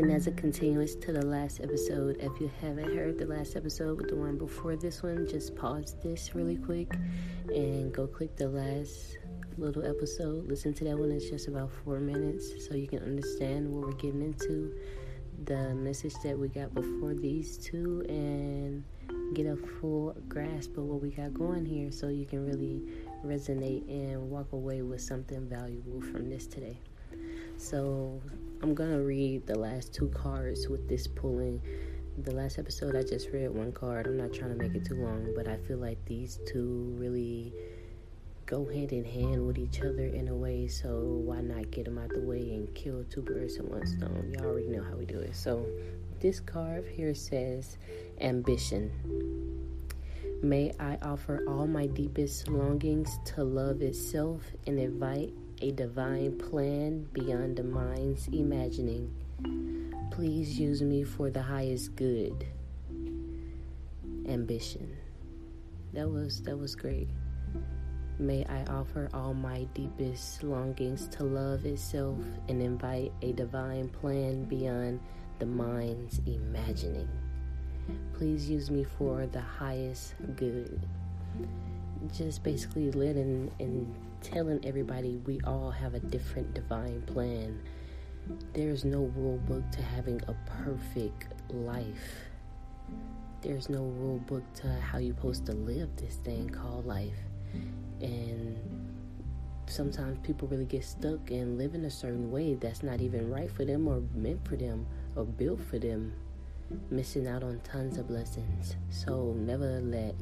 And as a continuance to the last episode, if you haven't heard the last episode with the one before this one, just pause this really quick and go click the last little episode. Listen to that one, it's just about four minutes so you can understand what we're getting into, the message that we got before these two, and get a full grasp of what we got going here so you can really resonate and walk away with something valuable from this today. So, I'm gonna read the last two cards with this pulling. The last episode, I just read one card. I'm not trying to make it too long, but I feel like these two really go hand in hand with each other in a way. So why not get them out the way and kill two birds with one stone? Y'all already know how we do it. So this card here says ambition. May I offer all my deepest longings to love itself and invite a divine plan beyond the mind's imagining. Please use me for the highest good. Ambition. That was that was great. May I offer all my deepest longings to love itself and invite a divine plan beyond the mind's imagining. Please use me for the highest good. Just basically letting and telling everybody we all have a different divine plan. There's no rule book to having a perfect life. There's no rule book to how you're supposed to live this thing called life. And sometimes people really get stuck and live in a certain way that's not even right for them or meant for them or built for them, missing out on tons of blessings. So never let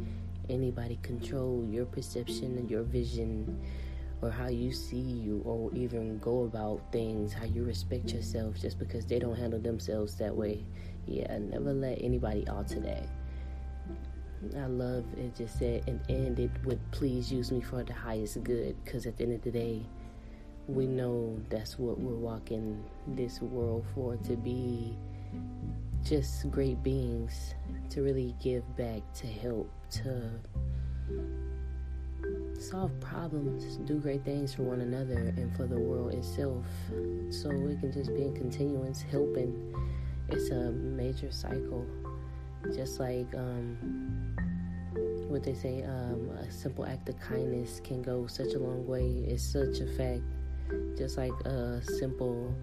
anybody control your perception and your vision or how you see you or even go about things, how you respect yourself just because they don't handle themselves that way. Yeah, never let anybody alter that. I love it just said and ended with please use me for the highest good because at the end of the day we know that's what we're walking this world for to be just great beings to really give back to help to solve problems, do great things for one another and for the world itself. So we can just be in continuance helping. It's a major cycle. Just like um, what they say, um, a simple act of kindness can go such a long way. It's such a fact. Just like a simple,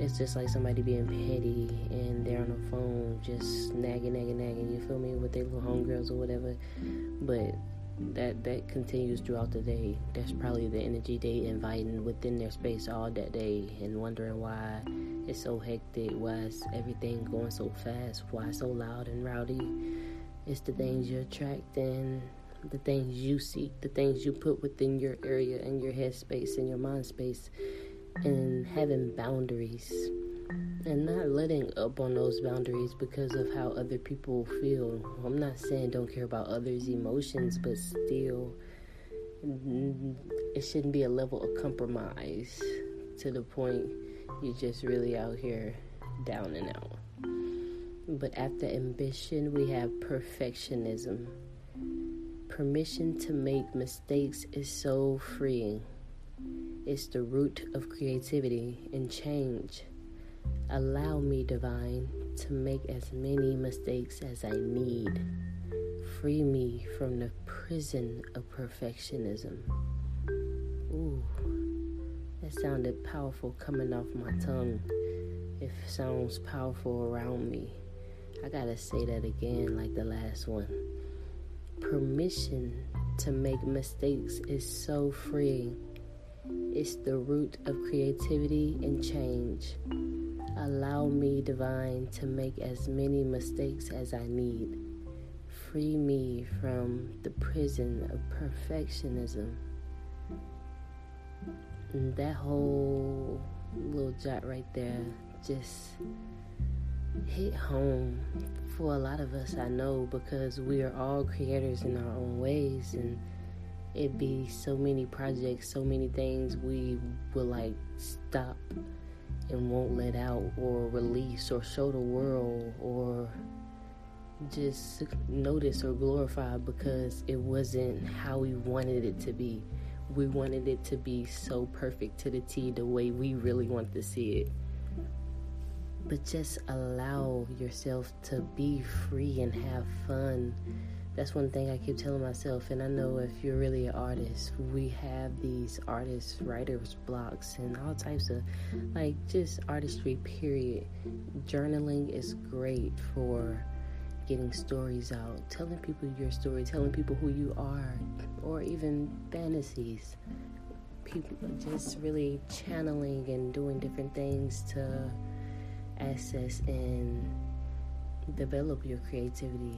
it's just like somebody being petty and they're on the phone just nagging, nagging, nagging. You feel me with their little homegirls or whatever. But that that continues throughout the day. That's probably the energy they inviting within their space all that day and wondering why it's so hectic, why is everything going so fast, why so loud and rowdy. It's the things you're attracting, the things you seek, the things you put within your area and your headspace and your mind space, and having boundaries and not letting up on those boundaries because of how other people feel. I'm not saying don't care about others' emotions, but still, mm, it shouldn't be a level of compromise to the point you're just really out here down and out. But after ambition, we have perfectionism. Permission to make mistakes is so freeing. It's the root of creativity and change. Allow me, divine, to make as many mistakes as I need. Free me from the prison of perfectionism. Ooh, that sounded powerful coming off my tongue. It sounds powerful around me. I gotta say that again, like the last one. Permission to make mistakes is so freeing. It's the root of creativity and change. Allow me, divine, to make as many mistakes as I need. Free me from the prison of perfectionism. And that whole little jot right there just hit home for a lot of us, I know, because we are all creators in our own ways. And it'd be so many projects, so many things we will like stop and won't let out or release or show the world or just notice or glorify because it wasn't how we wanted it to be. We wanted it to be so perfect to the T the way we really wanted to see it. but just allow yourself to be free and have fun. That's one thing I keep telling myself, and I know if you're really an artist, we have these artists, writers, blocks, and all types of like just artistry, period. Journaling is great for getting stories out, telling people your story, telling people who you are, or even fantasies. People just really channeling and doing different things to access and develop your creativity,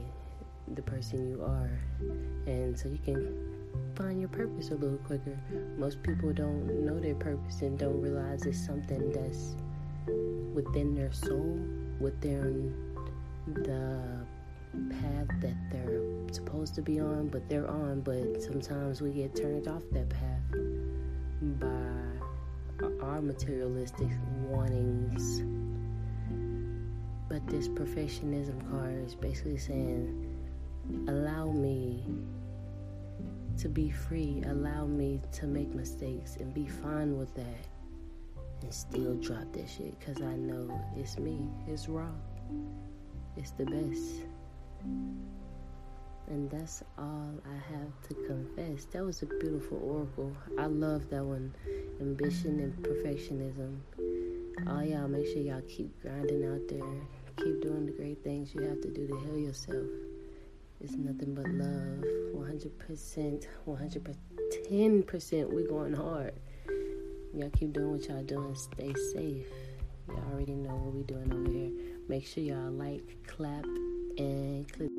the person you are, and so you can find your purpose a little quicker. Most people don't know their purpose and don't realize it's something that's within their soul, within the path that they're supposed to be on, but they're on, but sometimes we get turned off that path by our materialistic wantings. But this perfectionism card is basically saying, allow me to be free, allow me to make mistakes and be fine with that and still drop that shit because I know it's me, it's raw, it's the best. And that's all I have to confess. That was a beautiful oracle. I love that one. Ambition and perfectionism. All y'all, make sure y'all keep grinding out there. Keep doing the great things you have to do to heal yourself. Nothing but love. 100%, 110%. We're going hard. Y'all keep doing what y'all doing. Stay safe. Y'all already know what we're doing over here. Make sure y'all like, clap, and click.